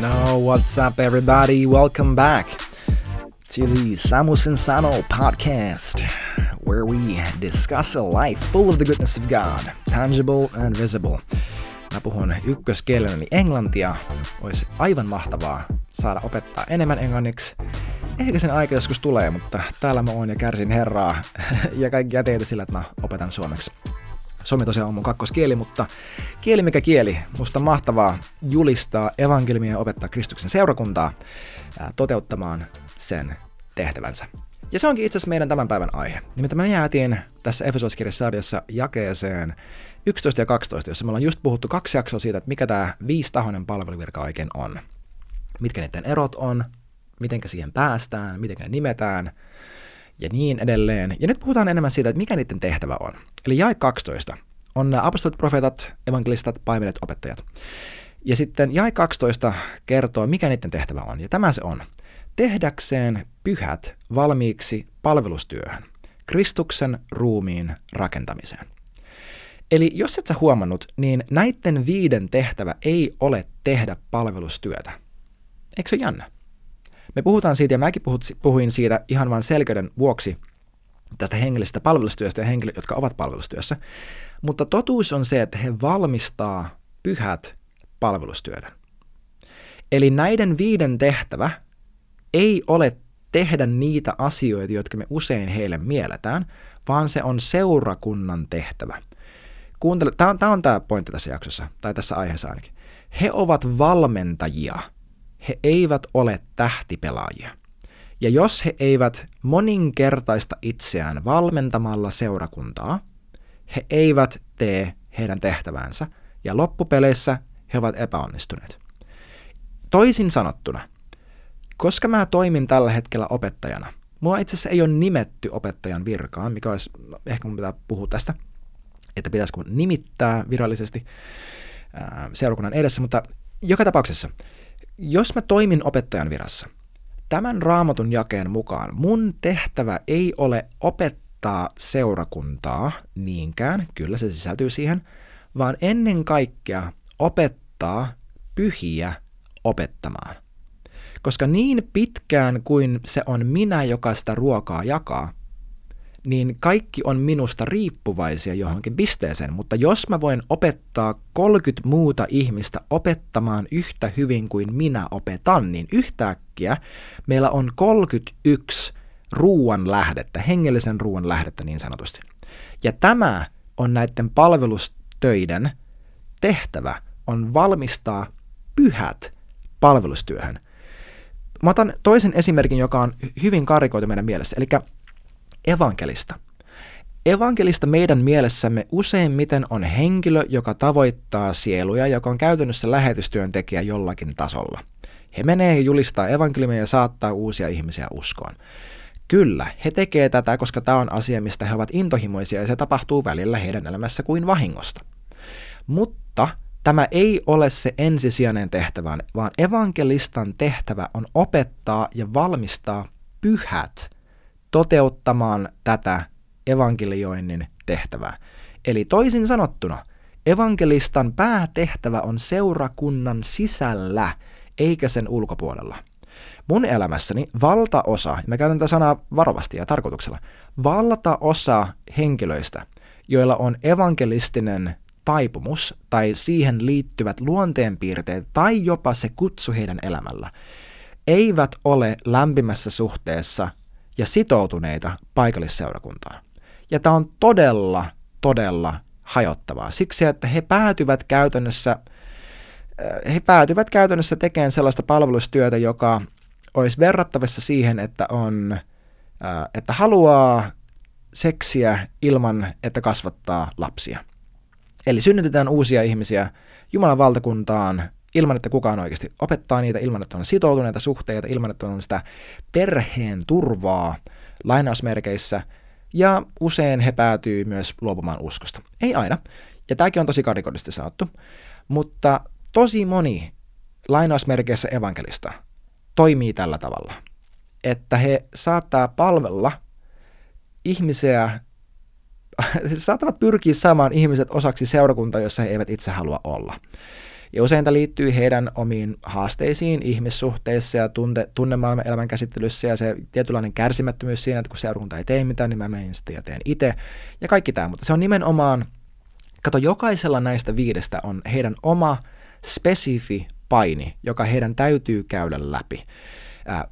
No, what's up, everybody? Welcome back to the Samuel Sano podcast, where we discuss a life full of the goodness of God, tangible and visible. Mä puhun ykköskielenäni englantia. Olisi aivan mahtavaa saada opettaa enemmän englanniksi. Ehkä sen aika joskus tulee, mutta täällä mä oon ja kärsin herraa ja kaikkia teitä sillä, että mä opetan suomeksi. Suomi tosiaan on mun kakkoskieli, mutta kieli mikä kieli, musta mahtavaa julistaa evankeliumia ja opettaa Kristuksen seurakuntaa toteuttamaan sen tehtävänsä. Ja se onkin itse asiassa meidän tämän päivän aihe. Nimittäin me jäätiin tässä Efesoskirjassa jakeeseen 11 ja 12, jossa me ollaan just puhuttu kaksi jaksoa siitä, että mikä tämä viistahoinen palveluvirka oikein on. Mitkä niiden erot on, miten siihen päästään, miten ne nimetään ja niin edelleen. Ja nyt puhutaan enemmän siitä, että mikä niiden tehtävä on. Eli jae 12 on nämä apostolit, profeetat, evankelistat, paimenet, opettajat. Ja sitten jae 12 kertoo, mikä niiden tehtävä on. Ja tämä se on. Tehdäkseen pyhät valmiiksi palvelustyöhön, Kristuksen ruumiin rakentamiseen. Eli jos et sä huomannut, niin näiden viiden tehtävä ei ole tehdä palvelustyötä. Eikö se jännä? Me puhutaan siitä, ja mäkin puhuin siitä ihan vain selkeyden vuoksi tästä hengellisestä palvelustyöstä ja henkilöt, jotka ovat palvelustyössä. Mutta totuus on se, että he valmistaa pyhät palvelustyötä. Eli näiden viiden tehtävä ei ole tehdä niitä asioita, jotka me usein heille mielletään, vaan se on seurakunnan tehtävä. Kuuntele, tämä on tämä pointti tässä jaksossa, tai tässä aiheessa ainakin. He ovat valmentajia – he eivät ole tähtipelaajia. Ja jos he eivät moninkertaista itseään valmentamalla seurakuntaa, he eivät tee heidän tehtävänsä, ja loppupeleissä he ovat epäonnistuneet. Toisin sanottuna, koska mä toimin tällä hetkellä opettajana, mua itse asiassa ei ole nimetty opettajan virkaan, mikä olisi, ehkä mun pitää puhua tästä, että pitäisikö nimittää virallisesti seurakunnan edessä, mutta joka tapauksessa – jos mä toimin opettajan virassa, tämän raamatun jakeen mukaan mun tehtävä ei ole opettaa seurakuntaa niinkään, kyllä se sisältyy siihen, vaan ennen kaikkea opettaa pyhiä opettamaan. Koska niin pitkään kuin se on minä, joka sitä ruokaa jakaa, niin kaikki on minusta riippuvaisia johonkin pisteeseen, mutta jos mä voin opettaa 30 muuta ihmistä opettamaan yhtä hyvin kuin minä opetan, niin yhtäkkiä meillä on 31 ruoan lähdettä, hengellisen ruoan lähdettä niin sanotusti. Ja tämä on näiden palvelustöiden tehtävä, on valmistaa pyhät palvelustyöhön. Mä otan toisen esimerkin, joka on hyvin karikoitu meidän mielessä. Eli evankelista. Evankelista meidän mielessämme useimmiten on henkilö, joka tavoittaa sieluja, joka on käytännössä lähetystyöntekijä jollakin tasolla. He menee julistaa evankeliumia ja saattaa uusia ihmisiä uskoon. Kyllä, he tekee tätä, koska tämä on asia, mistä he ovat intohimoisia ja se tapahtuu välillä heidän elämässä kuin vahingosta. Mutta tämä ei ole se ensisijainen tehtävä, vaan evankelistan tehtävä on opettaa ja valmistaa pyhät toteuttamaan tätä evankelioinnin tehtävää. Eli toisin sanottuna, evankelistan päätehtävä on seurakunnan sisällä, eikä sen ulkopuolella. Mun elämässäni valtaosa, mä käytän tätä sanaa varovasti ja tarkoituksella, valtaosa henkilöistä, joilla on evankelistinen taipumus tai siihen liittyvät luonteenpiirteet tai jopa se kutsu heidän elämällä, eivät ole lämpimässä suhteessa ja sitoutuneita paikallisseurakuntaan. Ja tämä on todella, todella hajottavaa. Siksi, että he päätyvät käytännössä, äh, he päätyvät käytännössä tekemään sellaista palvelustyötä, joka olisi verrattavissa siihen, että, on, äh, että haluaa seksiä ilman, että kasvattaa lapsia. Eli synnytetään uusia ihmisiä Jumalan valtakuntaan ilman, että kukaan oikeasti opettaa niitä, ilman, että on sitoutuneita suhteita, ilman, että on sitä perheen turvaa lainausmerkeissä, ja usein he päätyy myös luopumaan uskosta. Ei aina, ja tämäkin on tosi karikollisesti sanottu, mutta tosi moni lainausmerkeissä evankelista toimii tällä tavalla, että he saattaa palvella ihmisiä, saattavat pyrkiä saamaan ihmiset osaksi seurakuntaa, jossa he eivät itse halua olla. Ja usein tämä liittyy heidän omiin haasteisiin ihmissuhteissa ja tunte, tunnemaailman elämän käsittelyssä ja se tietynlainen kärsimättömyys siinä, että kun seurakunta ei tee mitään, niin mä menen sitten ja teen itse ja kaikki tämä. Mutta se on nimenomaan, kato, jokaisella näistä viidestä on heidän oma spesifi paini, joka heidän täytyy käydä läpi.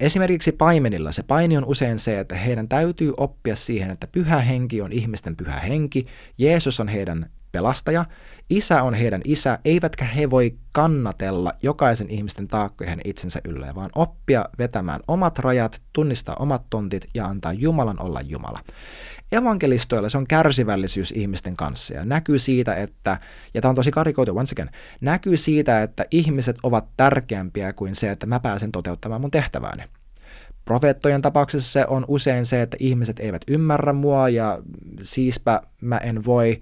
Esimerkiksi paimenilla se paini on usein se, että heidän täytyy oppia siihen, että pyhä henki on ihmisten pyhä henki, Jeesus on heidän pelastaja, isä on heidän isä, eivätkä he voi kannatella jokaisen ihmisten taakkoja hänen itsensä ylleen, vaan oppia vetämään omat rajat, tunnistaa omat tontit ja antaa Jumalan olla Jumala. Evankelistoilla se on kärsivällisyys ihmisten kanssa ja näkyy siitä, että, ja tämä on tosi karikoitu once again, näkyy siitä, että ihmiset ovat tärkeämpiä kuin se, että mä pääsen toteuttamaan mun tehtävääni. Profeettojen tapauksessa se on usein se, että ihmiset eivät ymmärrä mua ja siispä mä en voi,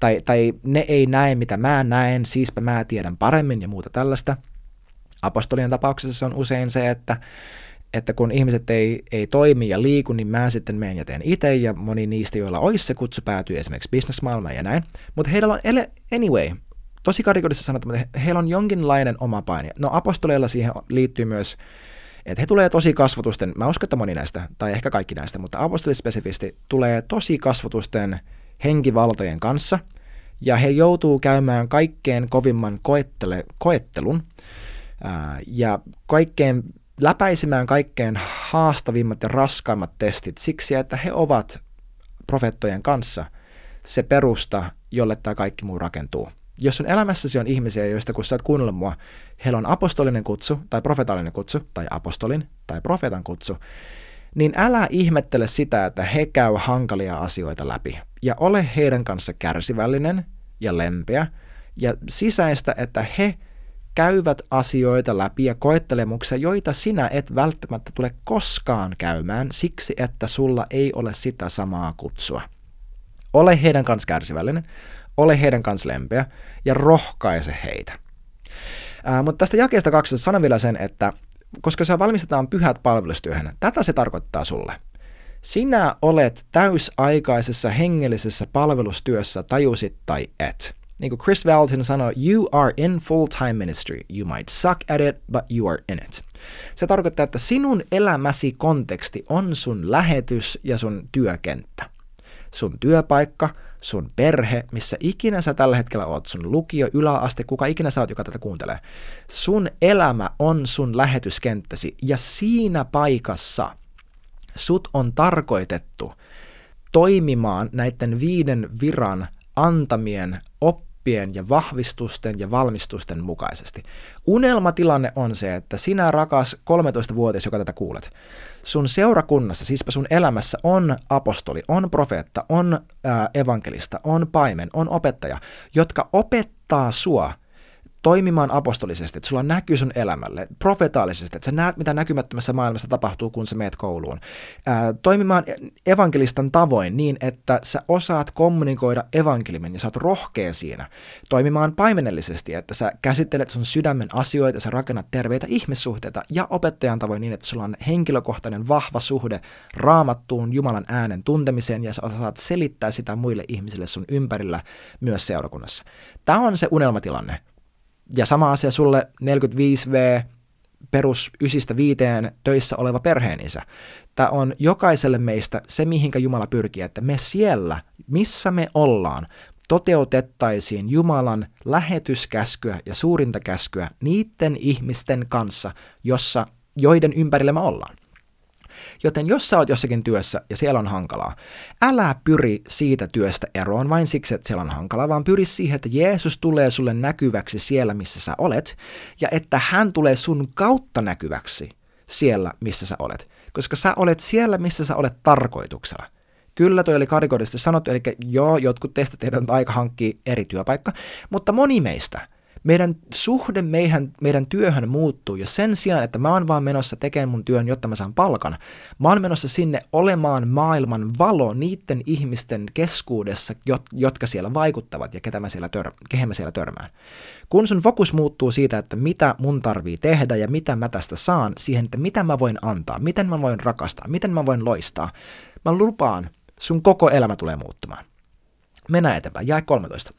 tai, tai ne ei näe mitä mä näen, siispä mä tiedän paremmin ja muuta tällaista. Apostolien tapauksessa se on usein se, että että kun ihmiset ei, ei toimi ja liiku, niin mä sitten menen ja teen itse, ja moni niistä, joilla olisi se kutsu, päätyy esimerkiksi bisnesmaailmaan ja näin. Mutta heillä on, anyway, tosi karikoidissa sanottu, mutta heillä on jonkinlainen oma paine. No apostoleilla siihen liittyy myös, että he tulee tosi kasvatusten, mä uskon, että moni näistä, tai ehkä kaikki näistä, mutta apostolit spesifisti tulee tosi kasvatusten henkivaltojen kanssa, ja he joutuu käymään kaikkein kovimman koettele, koettelun, ää, ja kaikkein läpäisemään kaikkein haastavimmat ja raskaimmat testit siksi, että he ovat profeettojen kanssa se perusta, jolle tämä kaikki muu rakentuu. Jos sun elämässäsi on ihmisiä, joista kun sä oot kuunnellut mua, heillä on apostolinen kutsu, tai profetaalinen kutsu, tai apostolin, tai profeetan kutsu, niin älä ihmettele sitä, että he käy hankalia asioita läpi. Ja ole heidän kanssa kärsivällinen ja lempeä, ja sisäistä, että he käyvät asioita läpi ja koettelemuksia, joita sinä et välttämättä tule koskaan käymään siksi, että sulla ei ole sitä samaa kutsua. Ole heidän kanssa kärsivällinen, ole heidän kanssa lempeä ja rohkaise heitä. Ää, mutta tästä jakeesta 12 sanon vielä sen, että koska se valmistetaan pyhät palvelustyöhön, tätä se tarkoittaa sulle. Sinä olet täysaikaisessa hengellisessä palvelustyössä, tajusit tai et niin kuin Chris Vallotton sanoi, you are in full-time ministry. You might suck at it, but you are in it. Se tarkoittaa, että sinun elämäsi konteksti on sun lähetys ja sun työkenttä. Sun työpaikka, sun perhe, missä ikinä sä tällä hetkellä oot, sun lukio, yläaste, kuka ikinä sä oot, joka tätä kuuntelee. Sun elämä on sun lähetyskenttäsi ja siinä paikassa sut on tarkoitettu toimimaan näiden viiden viran antamien oppien ja vahvistusten ja valmistusten mukaisesti. Unelmatilanne on se, että sinä rakas 13-vuotias, joka tätä kuulet, sun seurakunnassa, siispä sun elämässä on apostoli, on profeetta, on ää, evankelista, on paimen, on opettaja, jotka opettaa sua toimimaan apostolisesti, että sulla näkyy sun elämälle, profetaalisesti, että sä näet, mitä näkymättömässä maailmassa tapahtuu, kun sä meet kouluun. Ää, toimimaan evankelistan tavoin niin, että sä osaat kommunikoida evankelimin ja sä oot rohkea siinä. Toimimaan paimenellisesti, että sä käsittelet sun sydämen asioita, sä rakennat terveitä ihmissuhteita ja opettajan tavoin niin, että sulla on henkilökohtainen vahva suhde raamattuun Jumalan äänen tuntemiseen ja sä osaat selittää sitä muille ihmisille sun ympärillä myös seurakunnassa. Tämä on se unelmatilanne ja sama asia sulle 45V perus ysistä viiteen töissä oleva perheenisä. Tämä on jokaiselle meistä se, mihinkä Jumala pyrkii, että me siellä, missä me ollaan, toteutettaisiin Jumalan lähetyskäskyä ja suurinta käskyä niiden ihmisten kanssa, jossa, joiden ympärillä me ollaan. Joten jos sä oot jossakin työssä ja siellä on hankalaa, älä pyri siitä työstä eroon vain siksi, että siellä on hankalaa, vaan pyri siihen, että Jeesus tulee sulle näkyväksi siellä, missä sä olet, ja että hän tulee sun kautta näkyväksi siellä, missä sä olet. Koska sä olet siellä, missä sä olet tarkoituksella. Kyllä toi oli karikoidusti sanottu, eli joo, jotkut teistä teidän aika hankkia eri työpaikka, mutta moni meistä – meidän suhde meidän, meidän työhön muuttuu, ja sen sijaan, että mä oon vaan menossa tekemään mun työn, jotta mä saan palkan, mä oon menossa sinne olemaan maailman valo niiden ihmisten keskuudessa, jotka siellä vaikuttavat ja ketä mä siellä tör, kehen mä siellä törmään. Kun sun fokus muuttuu siitä, että mitä mun tarvii tehdä ja mitä mä tästä saan, siihen, että mitä mä voin antaa, miten mä voin rakastaa, miten mä voin loistaa, mä lupaan, sun koko elämä tulee muuttumaan. Mennään eteenpäin. Jae 13.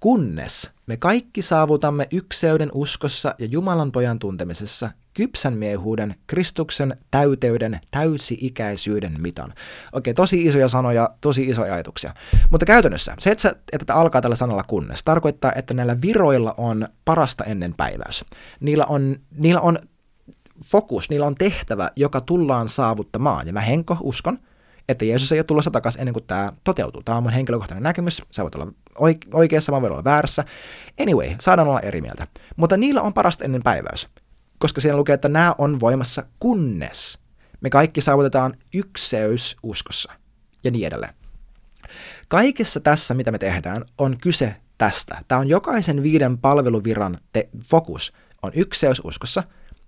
kunnes me kaikki saavutamme ykseyden uskossa ja Jumalan pojan tuntemisessa kypsän miehuuden, Kristuksen täyteyden, täysi-ikäisyyden mitan. Okei, tosi isoja sanoja, tosi isoja ajatuksia. Mutta käytännössä se, että, että alkaa tällä sanalla kunnes, tarkoittaa, että näillä viroilla on parasta ennen päiväys. Niillä on, niillä on fokus, niillä on tehtävä, joka tullaan saavuttamaan. Ja mä henko uskon, että Jeesus ei ole tulossa takaisin ennen kuin tämä toteutuu. Tämä on mun henkilökohtainen näkemys, sä voit olla oikeassa, mä voin olla väärässä. Anyway, saadaan olla eri mieltä. Mutta niillä on parasta ennen päiväys, koska siinä lukee, että nämä on voimassa kunnes me kaikki saavutetaan ykseys uskossa ja niin edelleen. Kaikessa tässä, mitä me tehdään, on kyse tästä. Tämä on jokaisen viiden palveluviran te- fokus. On ykseys uskossa,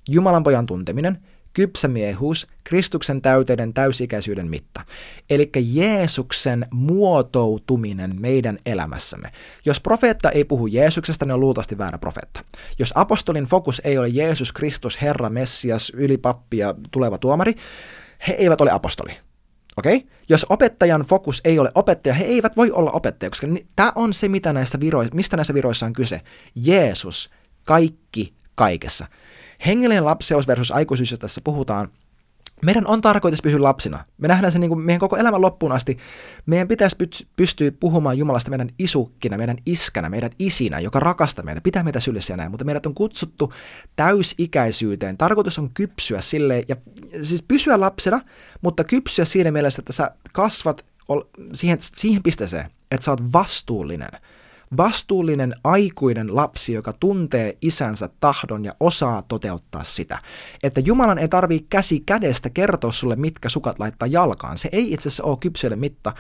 Jumalan pojan tunteminen, kypsä miehuus, Kristuksen täyteiden täysikäisyyden mitta. Eli Jeesuksen muotoutuminen meidän elämässämme. Jos profeetta ei puhu Jeesuksesta, ne on luultavasti väärä profeetta. Jos apostolin fokus ei ole Jeesus Kristus, Herra, Messias, ylipappi ja tuleva tuomari, he eivät ole apostoli. Okei? Okay? Jos opettajan fokus ei ole opettaja, he eivät voi olla opettaja, koska tämä on se, mitä näissä viro- mistä näissä viroissa on kyse. Jeesus, kaikki kaikessa hengellinen lapseus versus aikuisuus, jos tässä puhutaan, meidän on tarkoitus pysyä lapsina. Me nähdään se niin kuin meidän koko elämän loppuun asti. Meidän pitäisi pystyä puhumaan Jumalasta meidän isukkina, meidän iskänä, meidän isinä, joka rakastaa meitä, pitää meitä sylissä ja näin. Mutta meidät on kutsuttu täysikäisyyteen. Tarkoitus on kypsyä silleen, ja siis pysyä lapsena, mutta kypsyä siinä mielessä, että sä kasvat siihen, siihen pisteeseen, että sä oot vastuullinen – Vastuullinen aikuinen lapsi, joka tuntee isänsä tahdon ja osaa toteuttaa sitä. Että Jumalan ei tarvii käsi kädestä kertoa sulle, mitkä sukat laittaa jalkaan. Se ei itse asiassa ole kypsyille mitta,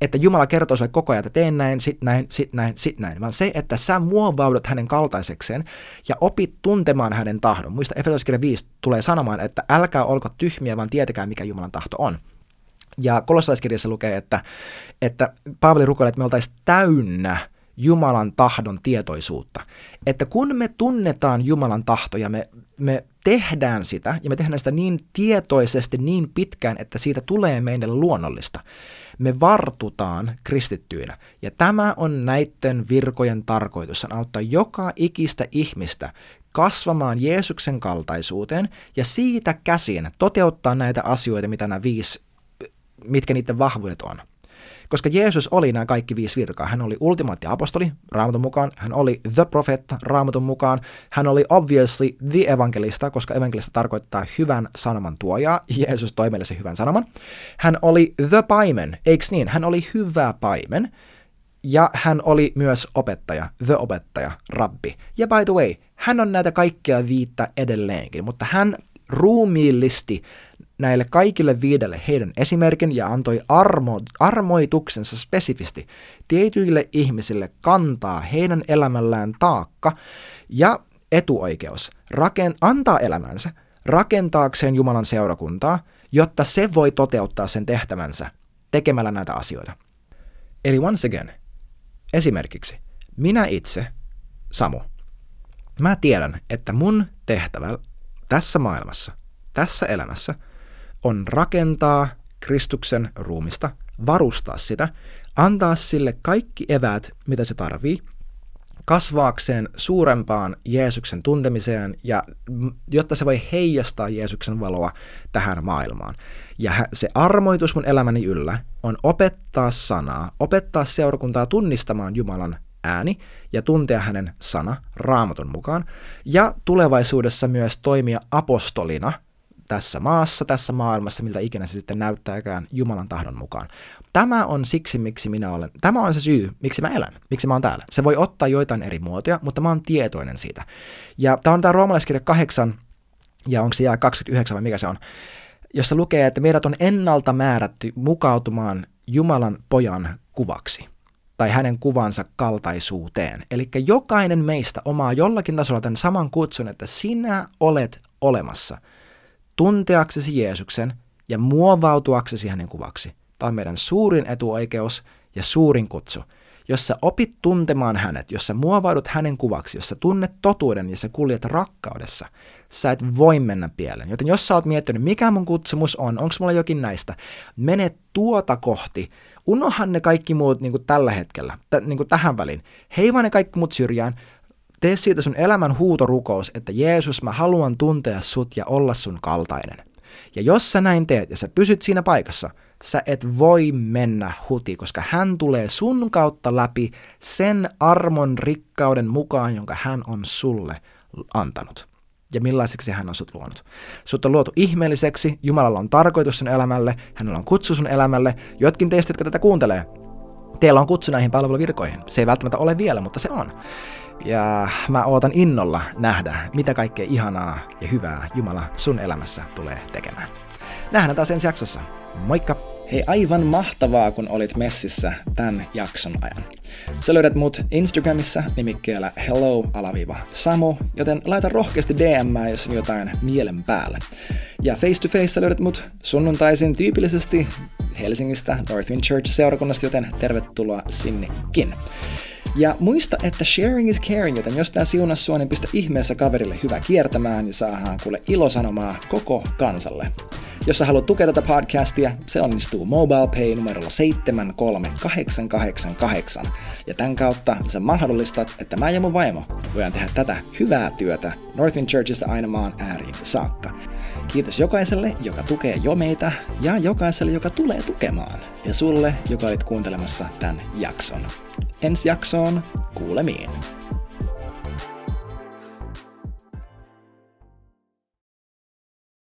että Jumala kertoo sulle koko ajan, että teen näin, sit näin, sit näin, sit näin, vaan se, että sä muovaudut hänen kaltaisekseen ja opit tuntemaan hänen tahdon. Muista Efesoskirja 5 tulee sanomaan, että älkää olko tyhmiä, vaan tietäkää, mikä Jumalan tahto on. Ja kolossaiskirjassa lukee, että, että Paavali rukoilee, että me oltaisiin täynnä Jumalan tahdon tietoisuutta. Että kun me tunnetaan Jumalan tahto ja me, me tehdään sitä, ja me tehdään sitä niin tietoisesti, niin pitkään, että siitä tulee meille luonnollista, me vartutaan kristittyinä. Ja tämä on näiden virkojen tarkoitus, on auttaa joka ikistä ihmistä kasvamaan Jeesuksen kaltaisuuteen ja siitä käsin toteuttaa näitä asioita, mitä nämä viisi, mitkä niiden vahvuudet on. Koska Jeesus oli nämä kaikki viisi virkaa. Hän oli ultimaatti apostoli Raamatun mukaan, hän oli the prophet Raamatun mukaan, hän oli obviously the evankelista, koska evankelista tarkoittaa hyvän sanoman tuojaa. Jeesus toi meille se hyvän sanoman. Hän oli the paimen, eikö niin? Hän oli hyvä paimen. Ja hän oli myös opettaja, the opettaja, rabbi. Ja by the way, hän on näitä kaikkia viittä edelleenkin, mutta hän ruumiillisti näille kaikille viidelle heidän esimerkin ja antoi armo, armoituksensa spesifisti tietyille ihmisille kantaa heidän elämällään taakka ja etuoikeus raken, antaa elämänsä rakentaakseen Jumalan seurakuntaa, jotta se voi toteuttaa sen tehtävänsä tekemällä näitä asioita. Eli once again, esimerkiksi minä itse, Samu, mä tiedän, että mun tehtävä tässä maailmassa, tässä elämässä – on rakentaa Kristuksen ruumista, varustaa sitä, antaa sille kaikki eväät, mitä se tarvii, kasvaakseen suurempaan Jeesuksen tuntemiseen ja jotta se voi heijastaa Jeesuksen valoa tähän maailmaan. Ja se armoitus mun elämäni yllä on opettaa sanaa, opettaa seurakuntaa tunnistamaan Jumalan ääni ja tuntea hänen sana raamatun mukaan ja tulevaisuudessa myös toimia apostolina – tässä maassa, tässä maailmassa, miltä ikinä se sitten näyttääkään Jumalan tahdon mukaan. Tämä on siksi, miksi minä olen, tämä on se syy, miksi mä elän, miksi mä oon täällä. Se voi ottaa joitain eri muotoja, mutta mä oon tietoinen siitä. Ja tämä on tämä roomalaiskirja 8, ja onko se jää 29 vai mikä se on, jossa lukee, että meidät on ennalta määrätty mukautumaan Jumalan pojan kuvaksi tai hänen kuvansa kaltaisuuteen. Eli jokainen meistä omaa jollakin tasolla tämän saman kutsun, että sinä olet olemassa – tunteaksesi Jeesuksen ja muovautuaksesi hänen kuvaksi. Tämä on meidän suurin etuoikeus ja suurin kutsu. jos sä opit tuntemaan hänet, jos sä muovaudut hänen kuvaksi, jos sä tunnet totuuden ja sä kuljet rakkaudessa, sä et voi mennä pieleen. Joten jos sä oot miettinyt, mikä mun kutsumus on, onko mulla jokin näistä, mene tuota kohti. Unohan ne kaikki muut niin kuin tällä hetkellä, t- niin kuin tähän väliin. Heiva ne kaikki muut syrjään, tee siitä sun elämän huutorukous, että Jeesus, mä haluan tuntea sut ja olla sun kaltainen. Ja jos sä näin teet ja sä pysyt siinä paikassa, sä et voi mennä huti, koska hän tulee sun kautta läpi sen armon rikkauden mukaan, jonka hän on sulle antanut. Ja millaiseksi hän on sut luonut. Sut on luotu ihmeelliseksi, Jumalalla on tarkoitus sun elämälle, hänellä on kutsu sun elämälle. Jotkin teistä, jotka tätä kuuntelee, teillä on kutsu näihin palveluvirkoihin. Se ei välttämättä ole vielä, mutta se on. Ja mä ootan innolla nähdä, mitä kaikkea ihanaa ja hyvää Jumala sun elämässä tulee tekemään. Nähdään taas ensi jaksossa. Moikka! Hei, aivan mahtavaa, kun olit messissä tämän jakson ajan. Sä löydät mut Instagramissa nimikkeellä hello-samu, joten laita rohkeasti DM, jos on jotain mielen päällä. Ja face to face löydät mut sunnuntaisin tyypillisesti Helsingistä Northwind Church seurakunnasta, joten tervetuloa sinnekin. Ja muista, että sharing is caring, joten jos tää siunas sua, niin pistä ihmeessä kaverille hyvä kiertämään ja saadaan kuule ilosanomaa koko kansalle. Jos sä haluat tukea tätä podcastia, se onnistuu MobilePay numerolla 73888. Ja tämän kautta sä mahdollistat, että mä ja mun vaimo voidaan tehdä tätä hyvää työtä Northwind Churchista aina maan ääriin saakka. Kiitos jokaiselle, joka tukee jo meitä, ja jokaiselle, joka tulee tukemaan. Ja sulle, joka olit kuuntelemassa tämän jakson. Ensi jaksoon kuulemiin.